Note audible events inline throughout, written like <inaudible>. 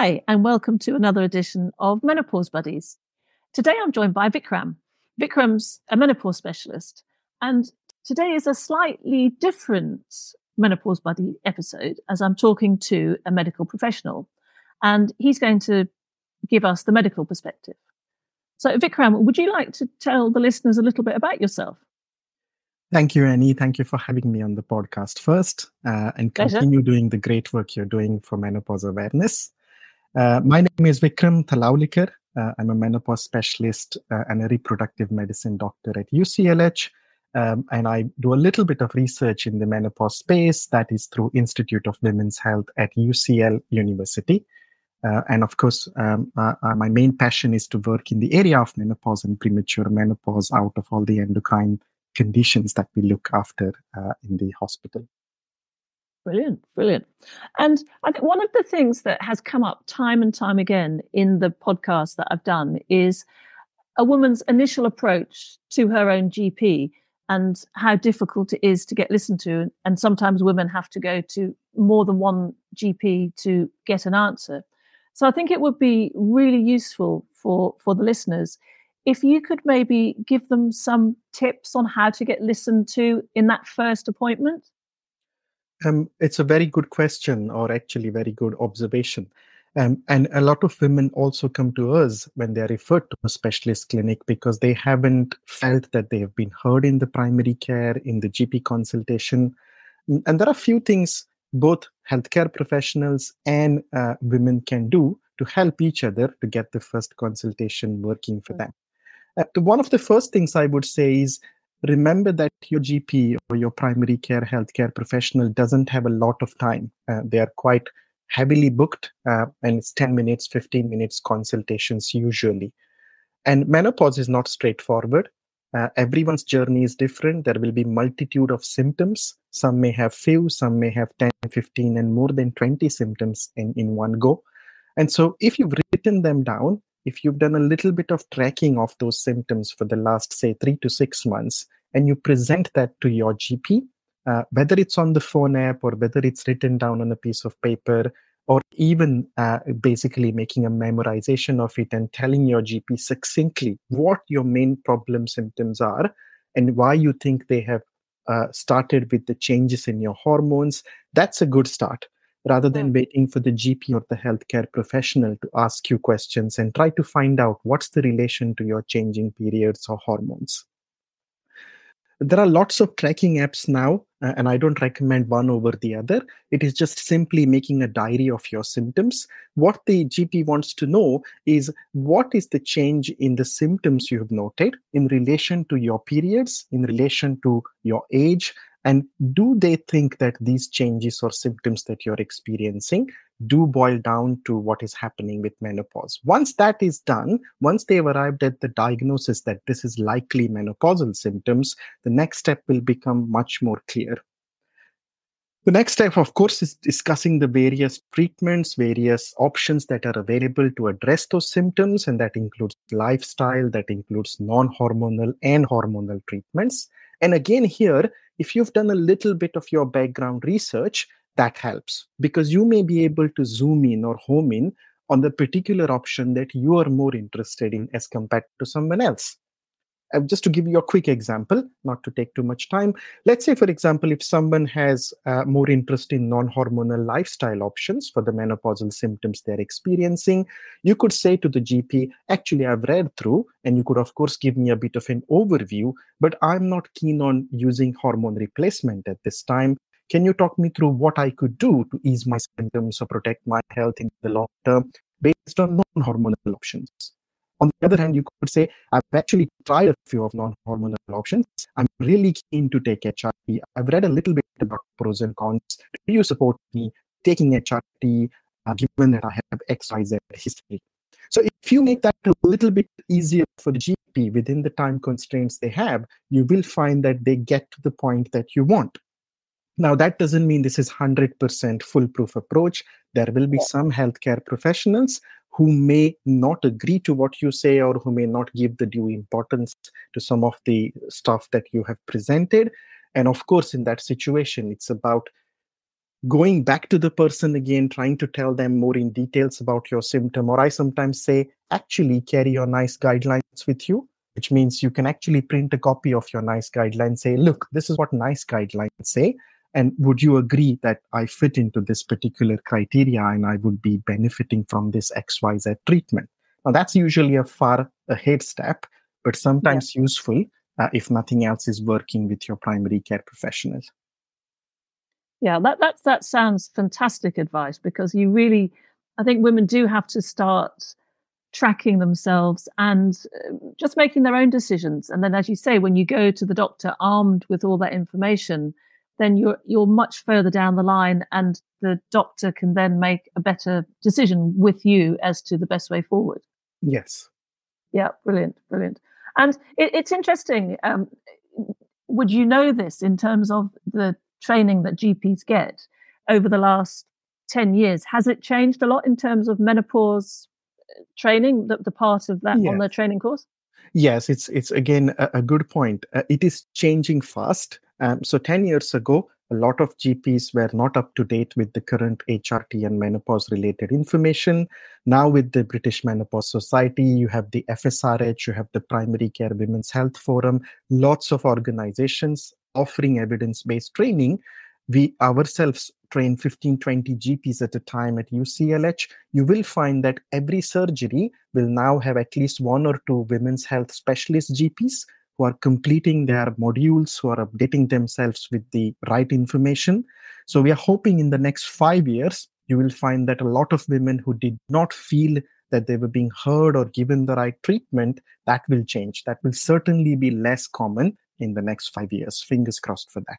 Hi, and welcome to another edition of Menopause Buddies. Today I'm joined by Vikram. Vikram's a menopause specialist, and today is a slightly different Menopause Buddy episode as I'm talking to a medical professional, and he's going to give us the medical perspective. So, Vikram, would you like to tell the listeners a little bit about yourself? Thank you, Annie. Thank you for having me on the podcast first uh, and continue Pleasure. doing the great work you're doing for menopause awareness. Uh, my name is Vikram Talaulikar. Uh, I'm a menopause specialist uh, and a reproductive medicine doctor at UCLH. Um, and I do a little bit of research in the menopause space that is through Institute of Women's Health at UCL University. Uh, and of course, um, uh, uh, my main passion is to work in the area of menopause and premature menopause out of all the endocrine conditions that we look after in the hospital. Brilliant, brilliant. And I think one of the things that has come up time and time again in the podcast that I've done is a woman's initial approach to her own GP and how difficult it is to get listened to. And sometimes women have to go to more than one GP to get an answer. So I think it would be really useful for, for the listeners if you could maybe give them some tips on how to get listened to in that first appointment. Um, it's a very good question, or actually, very good observation. Um, and a lot of women also come to us when they are referred to a specialist clinic because they haven't felt that they have been heard in the primary care, in the GP consultation. And there are a few things both healthcare professionals and uh, women can do to help each other to get the first consultation working for them. Uh, one of the first things I would say is remember that your GP or your primary care healthcare professional doesn't have a lot of time. Uh, they are quite heavily booked, uh, and it's 10 minutes, 15 minutes consultations usually. And menopause is not straightforward. Uh, everyone's journey is different. There will be multitude of symptoms. Some may have few, some may have 10, 15, and more than 20 symptoms in, in one go. And so if you've written them down, if you've done a little bit of tracking of those symptoms for the last, say, three to six months, and you present that to your GP, uh, whether it's on the phone app or whether it's written down on a piece of paper, or even uh, basically making a memorization of it and telling your GP succinctly what your main problem symptoms are and why you think they have uh, started with the changes in your hormones, that's a good start rather than waiting for the GP or the healthcare professional to ask you questions and try to find out what's the relation to your changing periods or hormones. There are lots of tracking apps now, and I don't recommend one over the other. It is just simply making a diary of your symptoms. What the GP wants to know is what is the change in the symptoms you have noted in relation to your periods, in relation to your age, and do they think that these changes or symptoms that you're experiencing do boil down to what is happening with menopause? Once that is done, once they've arrived at the diagnosis that this is likely menopausal symptoms, the next step will become much more clear. The next step, of course, is discussing the various treatments, various options that are available to address those symptoms, and that includes lifestyle, that includes non hormonal and hormonal treatments. And again, here, if you've done a little bit of your background research, that helps because you may be able to zoom in or home in on the particular option that you are more interested in as compared to someone else. Uh, just to give you a quick example, not to take too much time, let's say, for example, if someone has uh, more interest in non hormonal lifestyle options for the menopausal symptoms they're experiencing, you could say to the GP, actually, I've read through, and you could, of course, give me a bit of an overview, but I'm not keen on using hormone replacement at this time. Can you talk me through what I could do to ease my symptoms or protect my health in the long term based on non hormonal options? On the other hand, you could say, I've actually tried a few of non hormonal options. I'm really keen to take HRT. I've read a little bit about pros and cons. Do you support me taking HRT uh, given that I have XYZ history? So if you make that a little bit easier for the GP within the time constraints they have, you will find that they get to the point that you want. Now, that doesn't mean this is 100% foolproof approach. There will be some healthcare professionals who may not agree to what you say or who may not give the due importance to some of the stuff that you have presented. And of course, in that situation, it's about going back to the person again, trying to tell them more in details about your symptom. Or I sometimes say, actually carry your NICE guidelines with you, which means you can actually print a copy of your NICE guidelines, say, look, this is what NICE guidelines say. And would you agree that I fit into this particular criteria and I would be benefiting from this XYZ treatment? Now, that's usually a far ahead step, but sometimes yeah. useful uh, if nothing else is working with your primary care professional. Yeah, that that that sounds fantastic advice because you really, I think women do have to start tracking themselves and uh, just making their own decisions. And then, as you say, when you go to the doctor armed with all that information, then you're you're much further down the line, and the doctor can then make a better decision with you as to the best way forward. Yes. Yeah, brilliant, brilliant. And it, it's interesting. Um, would you know this in terms of the training that GPs get over the last 10 years. Has it changed a lot in terms of menopause uh, training, the, the part of that on the training course? Yes, it's it's again a, a good point. Uh, it is changing fast. Um, so 10 years ago, a lot of GPs were not up to date with the current HRT and menopause related information. Now, with the British Menopause Society, you have the FSRH, you have the Primary Care Women's Health Forum, lots of organizations offering evidence-based training. We ourselves train 15 20 gps at a time at uclh you will find that every surgery will now have at least one or two women's health specialist gps who are completing their modules who are updating themselves with the right information so we are hoping in the next 5 years you will find that a lot of women who did not feel that they were being heard or given the right treatment that will change that will certainly be less common in the next five years. Fingers crossed for that.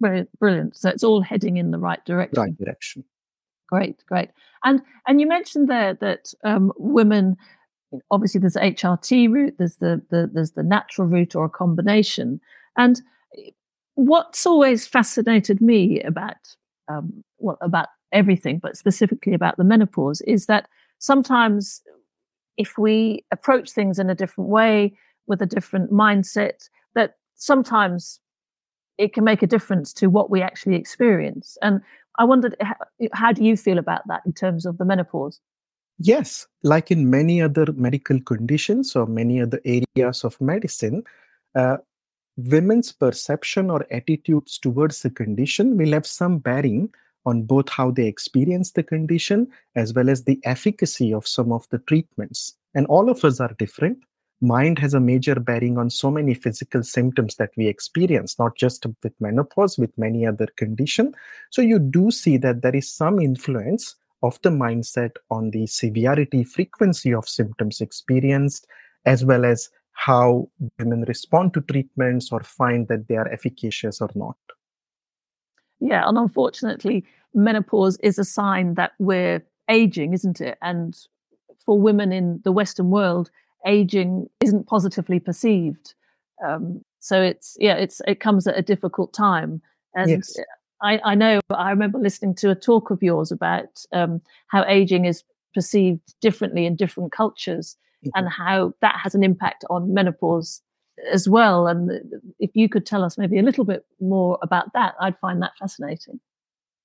Brilliant, brilliant. So it's all heading in the right direction. Right direction. Great, great. And and you mentioned there that um, women, obviously, there's the HRT route, there's the, the there's the natural route or a combination. And what's always fascinated me about um, well about everything, but specifically about the menopause, is that sometimes if we approach things in a different way with a different mindset, that sometimes it can make a difference to what we actually experience. And I wondered, how, how do you feel about that in terms of the menopause? Yes, like in many other medical conditions or many other areas of medicine, uh, women's perception or attitudes towards the condition will have some bearing on both how they experience the condition as well as the efficacy of some of the treatments. And all of us are different mind has a major bearing on so many physical symptoms that we experience not just with menopause with many other conditions so you do see that there is some influence of the mindset on the severity frequency of symptoms experienced as well as how women respond to treatments or find that they are efficacious or not yeah and unfortunately menopause is a sign that we're aging isn't it and for women in the western world aging isn't positively perceived. Um, so it's yeah, it's it comes at a difficult time, and yes. I, I know I remember listening to a talk of yours about um, how aging is perceived differently in different cultures, mm-hmm. and how that has an impact on menopause as well. And if you could tell us maybe a little bit more about that, I'd find that fascinating.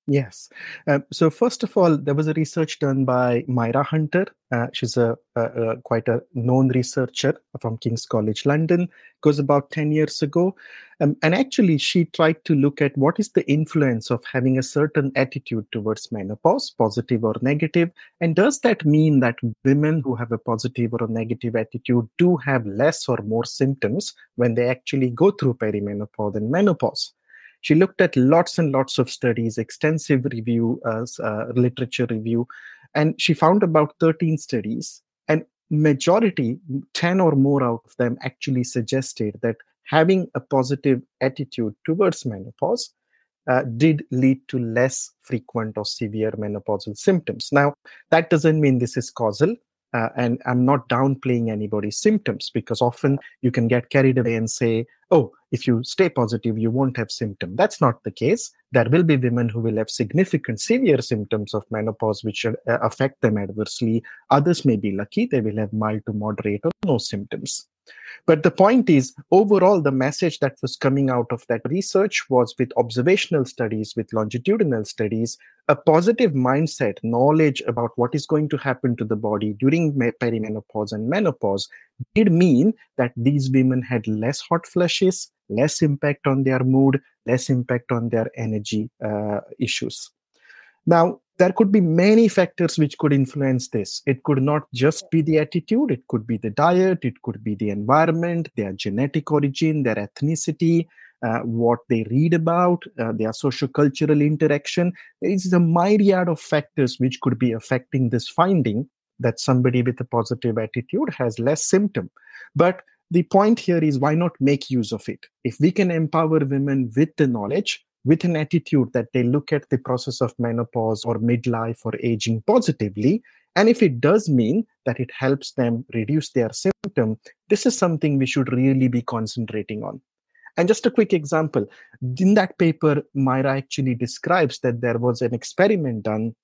Yes. Uh, so first of all, there was a research done by Myra Hunter. Uh, she's a, a, a, quite a known researcher from King's College London. It goes about ten years ago, um, and actually she tried to look at what is the influence of having a certain attitude towards menopause, positive or negative, and does that mean that women who have a positive or a negative attitude do have less or more symptoms when they actually go through perimenopause and menopause? She looked at lots and lots of studies, extensive review, uh, uh, literature review, and she found about 13 studies. And majority, 10 or more out of them, actually suggested that having a positive attitude towards menopause uh, did lead to less frequent or severe menopausal symptoms. Now, that doesn't mean this is causal. Uh, and I'm not downplaying anybody's symptoms because often you can get carried away and say, oh, if you stay positive, you won't have symptoms. That's not the case. There will be women who will have significant, severe symptoms of menopause which uh, affect them adversely. Others may be lucky, they will have mild to moderate or no symptoms. But the point is, overall, the message that was coming out of that research was with observational studies, with longitudinal studies, a positive mindset, knowledge about what is going to happen to the body during perimenopause and menopause did mean that these women had less hot flushes, less impact on their mood, less impact on their energy uh, issues. Now, there could be many factors which could influence this. It could not just be the attitude, it could be the diet, it could be the environment, their genetic origin, their ethnicity, uh, what they read about, uh, their socio-cultural interaction. There is a myriad of factors which could be affecting this finding that somebody with a positive attitude has less symptom. But the point here is why not make use of it? If we can empower women with the knowledge, with an attitude that they look at the process of menopause or midlife or aging positively. And if it does mean that it helps them reduce their symptom, this is something we should really be concentrating on. And just a quick example in that paper, Myra actually describes that there was an experiment done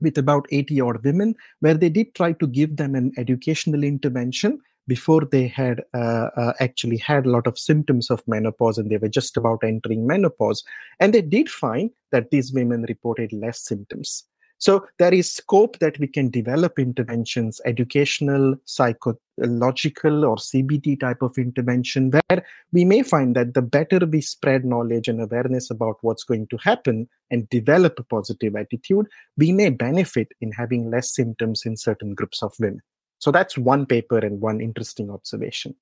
with about 80 odd women where they did try to give them an educational intervention before they had uh, uh, actually had a lot of symptoms of menopause and they were just about entering menopause. And they did find that these women reported less symptoms. So there is scope that we can develop interventions, educational, psychological, or CBT type of intervention, where we may find that the better we spread knowledge and awareness about what's going to happen and develop a positive attitude, we may benefit in having less symptoms in certain groups of women. So that's one paper and one interesting observation.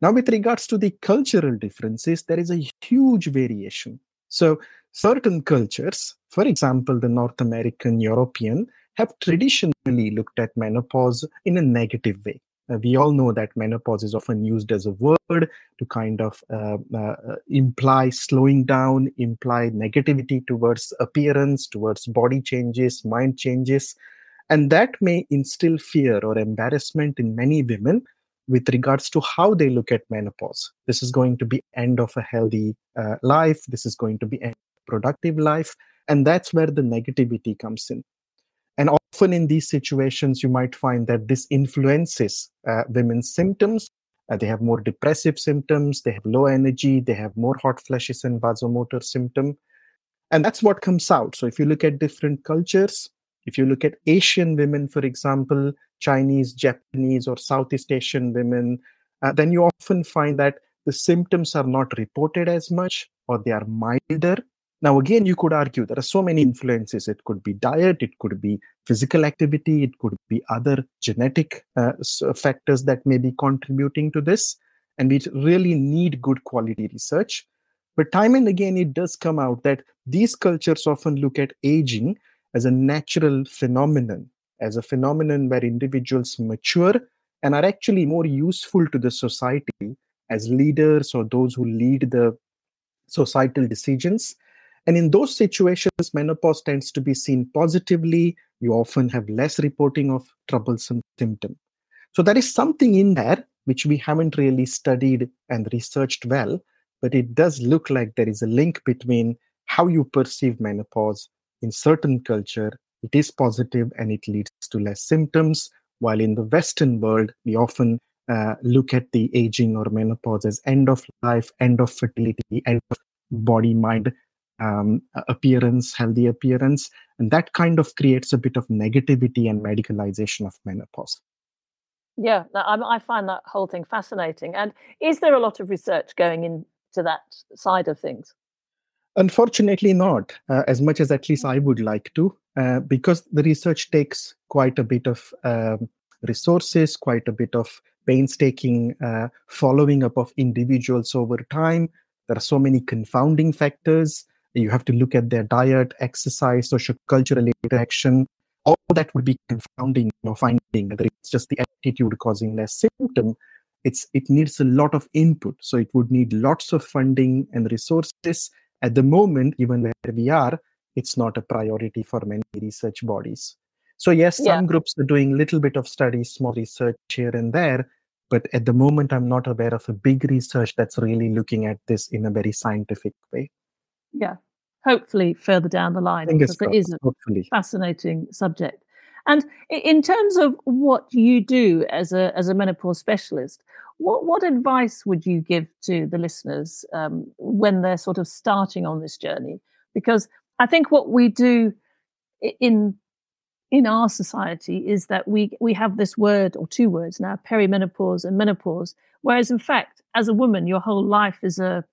Now, with regards to the cultural differences, there is a huge variation. So, certain cultures, for example, the North American, European, have traditionally looked at menopause in a negative way. Uh, we all know that menopause is often used as a word to kind of uh, uh, imply slowing down, imply negativity towards appearance, towards body changes, mind changes. And that may instill fear or embarrassment in many women with regards to how they look at menopause. This is going to be end of a healthy uh, life. This is going to be end productive life. And that's where the negativity comes in. And often in these situations, you might find that this influences uh, women's symptoms. Uh, they have more depressive symptoms, they have low energy, they have more hot flashes and vasomotor symptom. And that's what comes out. So if you look at different cultures, if you look at Asian women, for example, Chinese, Japanese, or Southeast Asian women, uh, then you often find that the symptoms are not reported as much or they are milder. Now, again, you could argue there are so many influences. It could be diet, it could be physical activity, it could be other genetic uh, factors that may be contributing to this. And we really need good quality research. But time and again, it does come out that these cultures often look at aging as a natural phenomenon, as a phenomenon where individuals mature and are actually more useful to the society as leaders or those who lead the societal decisions. And in those situations, menopause tends to be seen positively. You often have less reporting of troublesome symptom. So there is something in there which we haven't really studied and researched well, but it does look like there is a link between how you perceive menopause in certain culture it is positive and it leads to less symptoms while in the western world we often uh, look at the aging or menopause as end of life end of fertility end of body mind um, appearance healthy appearance and that kind of creates a bit of negativity and medicalization of menopause yeah i find that whole thing fascinating and is there a lot of research going into that side of things Unfortunately, not uh, as much as at least I would like to, uh, because the research takes quite a bit of um, resources, quite a bit of painstaking uh, following up of individuals over time. There are so many confounding factors. You have to look at their diet, exercise, social cultural interaction. All that would be confounding, you know, finding whether it's just the attitude causing less symptom. It's it needs a lot of input. So it would need lots of funding and resources at the moment, even where we are, it's not a priority for many research bodies. So yes, some yeah. groups are doing a little bit of studies, small research here and there, but at the moment, I'm not aware of a big research that's really looking at this in a very scientific way. Yeah, hopefully further down the line, Fingers because it is a hopefully. fascinating subject. And in terms of what you do as a as a menopause specialist, what what advice would you give to the listeners um, when they're sort of starting on this journey? Because I think what we do in in our society is that we we have this word or two words now perimenopause and menopause whereas in fact as a woman your whole life is a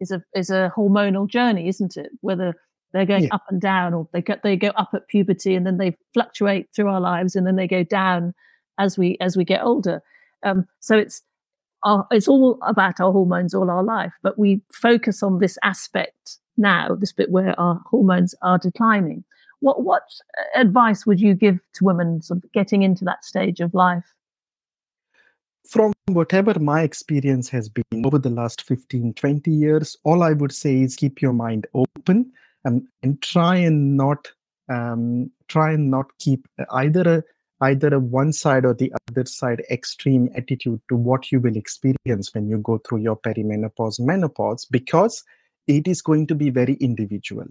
is a is a hormonal journey isn't it whether they're going yeah. up and down or they get they go up at puberty and then they fluctuate through our lives and then they go down as we as we get older um, so it's our, it's all about our hormones all our life but we focus on this aspect now this bit where our hormones are declining what what advice would you give to women sort of getting into that stage of life? From whatever my experience has been over the last 15, 20 years, all I would say is keep your mind open and, and try and not um, try and not keep either a either a one side or the other side extreme attitude to what you will experience when you go through your perimenopause menopause because it is going to be very individual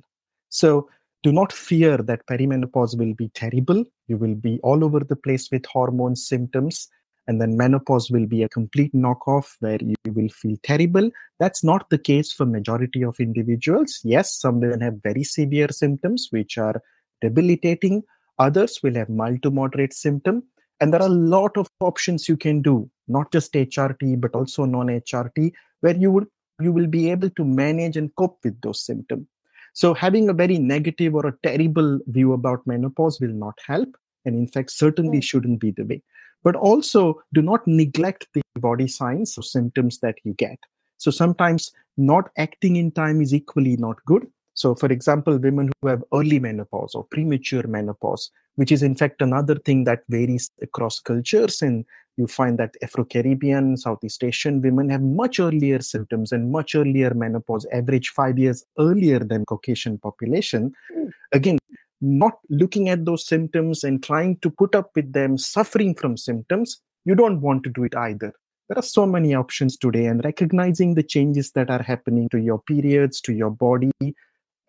so do not fear that perimenopause will be terrible. You will be all over the place with hormone symptoms. And then menopause will be a complete knockoff where you will feel terrible. That's not the case for majority of individuals. Yes, some will have very severe symptoms, which are debilitating. Others will have mild to moderate symptom. And there are a lot of options you can do, not just HRT, but also non-HRT, where you will you will be able to manage and cope with those symptoms. So having a very negative or a terrible view about menopause will not help. And in fact, certainly hmm. shouldn't be the way. But also do not neglect the body signs or symptoms that you get. So sometimes not acting in time is equally not good. So, for example, women who have early menopause or premature menopause, which is in fact another thing that varies across cultures. And you find that Afro Caribbean, Southeast Asian women have much earlier symptoms and much earlier menopause, average five years earlier than Caucasian population. Mm. Again, not looking at those symptoms and trying to put up with them, suffering from symptoms, you don't want to do it either. There are so many options today, and recognizing the changes that are happening to your periods, to your body,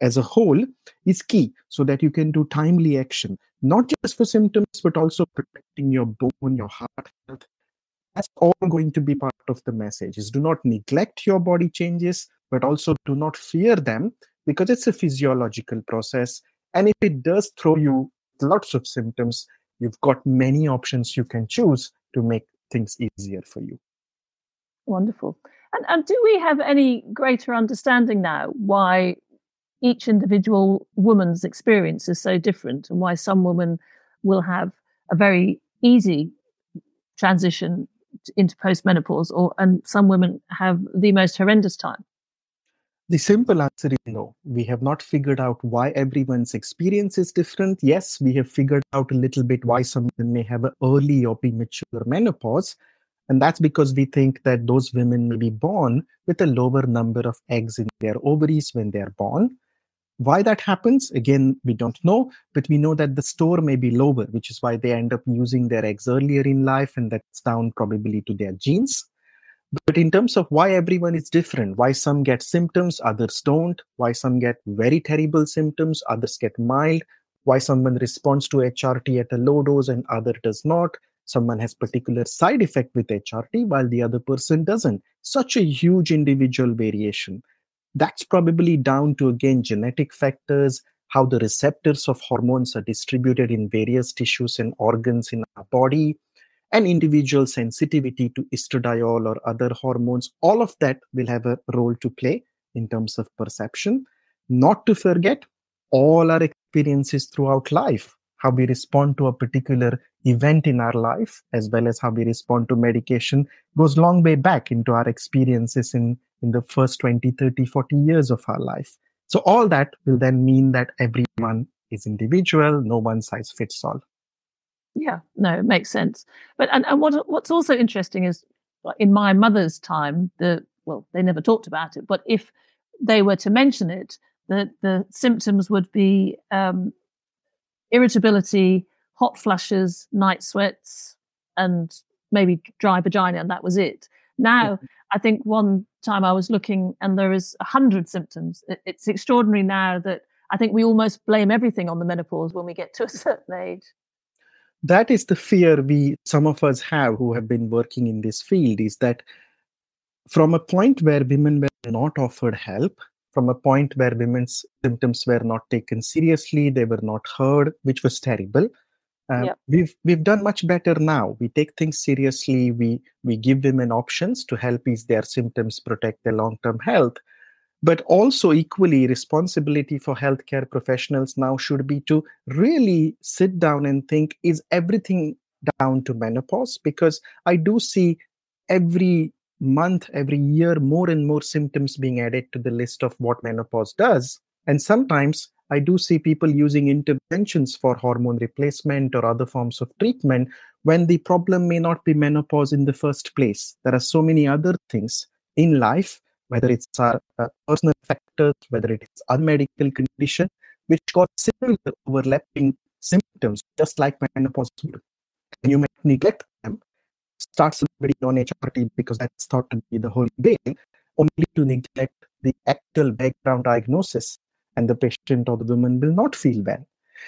as a whole is key so that you can do timely action, not just for symptoms, but also protecting your bone, your heart health. That's all going to be part of the message is do not neglect your body changes, but also do not fear them because it's a physiological process. And if it does throw you lots of symptoms, you've got many options you can choose to make things easier for you. Wonderful. And, and do we have any greater understanding now why each individual woman's experience is so different and why some women will have a very easy transition into postmenopause or and some women have the most horrendous time the simple answer is no. We have not figured out why everyone's experience is different. Yes we have figured out a little bit why some women may have an early or premature menopause and that's because we think that those women may be born with a lower number of eggs in their ovaries when they're born. Why that happens, again, we don't know, but we know that the store may be lower, which is why they end up using their eggs earlier in life, and that's down probably to their genes. But in terms of why everyone is different, why some get symptoms, others don't, why some get very terrible symptoms, others get mild, why someone responds to HRT at a low dose and other does not, someone has particular side effect with HRT while the other person doesn't. Such a huge individual variation. That's probably down to, again, genetic factors, how the receptors of hormones are distributed in various tissues and organs in our body, and individual sensitivity to estradiol or other hormones. All of that will have a role to play in terms of perception. Not to forget, all our experiences throughout life, how we respond to a particular event in our life, as well as how we respond to medication, goes long way back into our experiences in in the first 20, 30, 40 years of our life. So all that will then mean that everyone is individual, no one size fits all. Yeah, no, it makes sense. But and, and what what's also interesting is in my mother's time, the well, they never talked about it, but if they were to mention it, the the symptoms would be um, irritability, hot flushes, night sweats, and maybe dry vagina, and that was it. Now, I think one time I was looking and there is a hundred symptoms. It's extraordinary now that I think we almost blame everything on the menopause when we get to a certain age. That is the fear we some of us have who have been working in this field is that from a point where women were not offered help from a point where women's symptoms were not taken seriously they were not heard which was terrible uh, yep. we've we've done much better now. We take things seriously. We we give women options to help ease their symptoms protect their long term health but also equally responsibility for healthcare professionals now should be to really sit down and think is everything down to menopause? Because i do see every month every year more and more symptoms being added to the list of what menopause does. And sometimes i do see people using interventions for hormone replacement or other forms of treatment when the problem may not be menopause in the first place. There are so many other things in life whether it's our uh, personal factors, whether it is our medical condition, which got similar overlapping symptoms, just like menopause would. And you might neglect them, start somebody on HRT because that's thought to be the whole game, only to neglect the actual background diagnosis, and the patient or the woman will not feel well.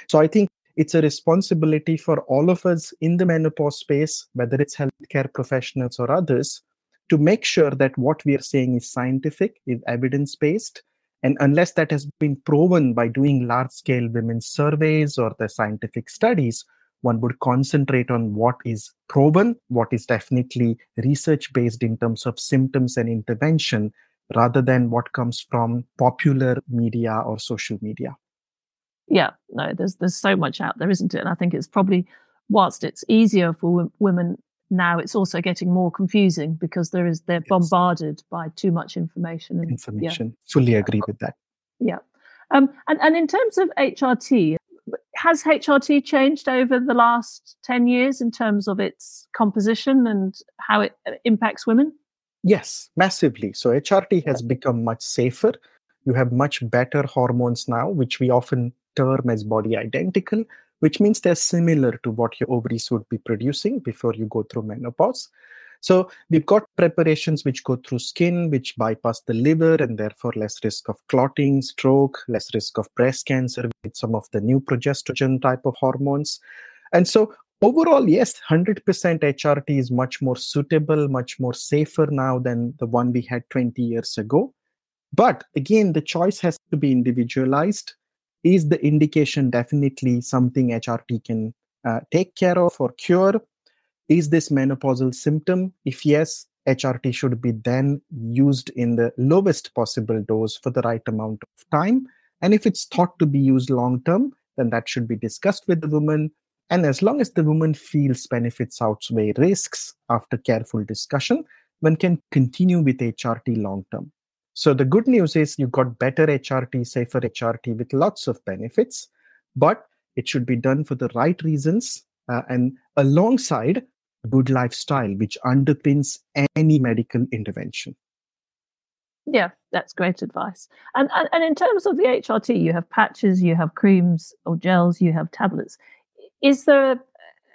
So I think it's a responsibility for all of us in the menopause space, whether it's healthcare professionals or others, to make sure that what we are saying is scientific, is evidence based. And unless that has been proven by doing large scale women's surveys or the scientific studies, one would concentrate on what is proven, what is definitely research based in terms of symptoms and intervention, rather than what comes from popular media or social media. Yeah, no, there's there's so much out there, isn't it? And I think it's probably whilst it's easier for w- women now it's also getting more confusing because there is they're yes. bombarded by too much information and, information. Yeah. fully agree with that. Yeah. Um, and, and in terms of hrt has hrt changed over the last 10 years in terms of its composition and how it uh, impacts women? Yes massively. So hrt has become much safer. You have much better hormones now which we often term as body identical which means they're similar to what your ovaries would be producing before you go through menopause. So we've got preparations which go through skin, which bypass the liver, and therefore less risk of clotting, stroke, less risk of breast cancer with some of the new progesterone type of hormones. And so overall, yes, 100% HRT is much more suitable, much more safer now than the one we had 20 years ago. But again, the choice has to be individualized is the indication definitely something HRT can uh, take care of or cure? Is this menopausal symptom? If yes, HRT should be then used in the lowest possible dose for the right amount of time. And if it's thought to be used long term, then that should be discussed with the woman. And as long as the woman feels benefits outweigh risks after careful discussion, one can continue with HRT long term. So the good news is you got better HRT, safer HRT with lots of benefits, but it should be done for the right reasons uh, and alongside good lifestyle, which underpins any medical intervention. Yeah, that's great advice. And, and and in terms of the HRT, you have patches, you have creams or gels, you have tablets. Is there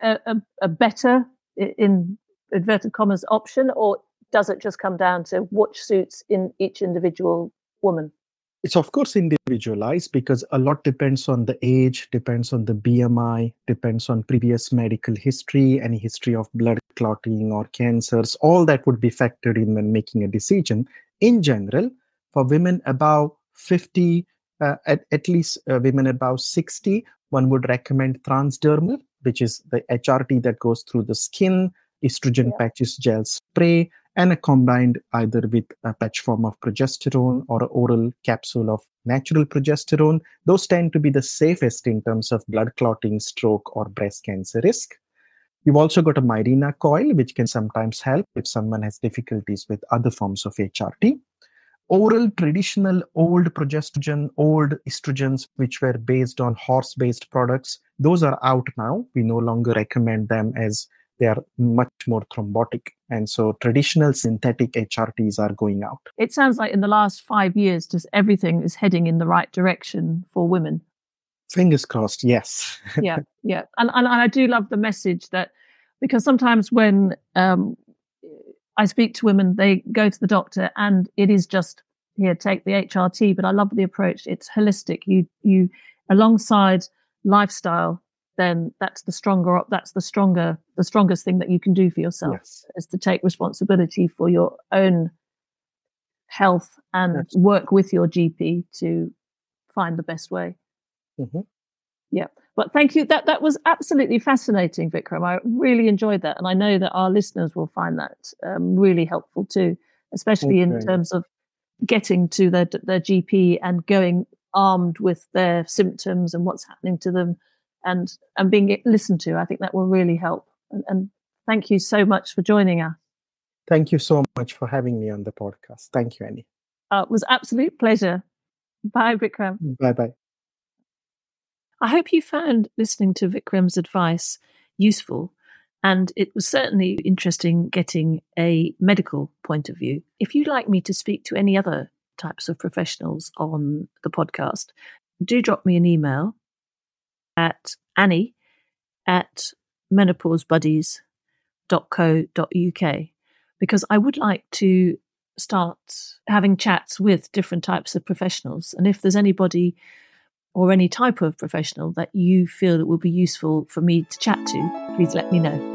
a, a, a better, in inverted commas, option, or does it just come down to what suits in each individual woman? It's of course individualized because a lot depends on the age, depends on the BMI, depends on previous medical history, any history of blood clotting or cancers. All that would be factored in when making a decision. In general, for women above 50, uh, at, at least uh, women above 60, one would recommend transdermal, which is the HRT that goes through the skin, estrogen yeah. patches gel spray, and combined either with a patch form of progesterone or an oral capsule of natural progesterone. Those tend to be the safest in terms of blood clotting, stroke, or breast cancer risk. You've also got a Mirena coil, which can sometimes help if someone has difficulties with other forms of HRT. Oral traditional old progesterone, old estrogens, which were based on horse based products, those are out now. We no longer recommend them as they are much more thrombotic. And so traditional synthetic HRTs are going out. It sounds like in the last five years, just everything is heading in the right direction for women. Fingers crossed, yes. <laughs> yeah, yeah. And, and, and I do love the message that because sometimes when um, I speak to women, they go to the doctor and it is just here, take the HRT. But I love the approach. It's holistic. You, you, alongside lifestyle, then that's the stronger that's the stronger the strongest thing that you can do for yourself yes. is to take responsibility for your own health and yes. work with your GP to find the best way. Mm-hmm. Yeah, but thank you. That that was absolutely fascinating, Vikram. I really enjoyed that, and I know that our listeners will find that um, really helpful too, especially okay. in terms of getting to their their GP and going armed with their symptoms and what's happening to them and and being listened to. I think that will really help. And, and thank you so much for joining us. Thank you so much for having me on the podcast. Thank you, Annie. Uh, it was absolute pleasure. Bye, Vikram. Bye bye. I hope you found listening to Vikram's advice useful. And it was certainly interesting getting a medical point of view. If you'd like me to speak to any other types of professionals on the podcast, do drop me an email at annie at menopausebuddies.co.uk because I would like to start having chats with different types of professionals. And if there's anybody or any type of professional that you feel it would be useful for me to chat to, please let me know.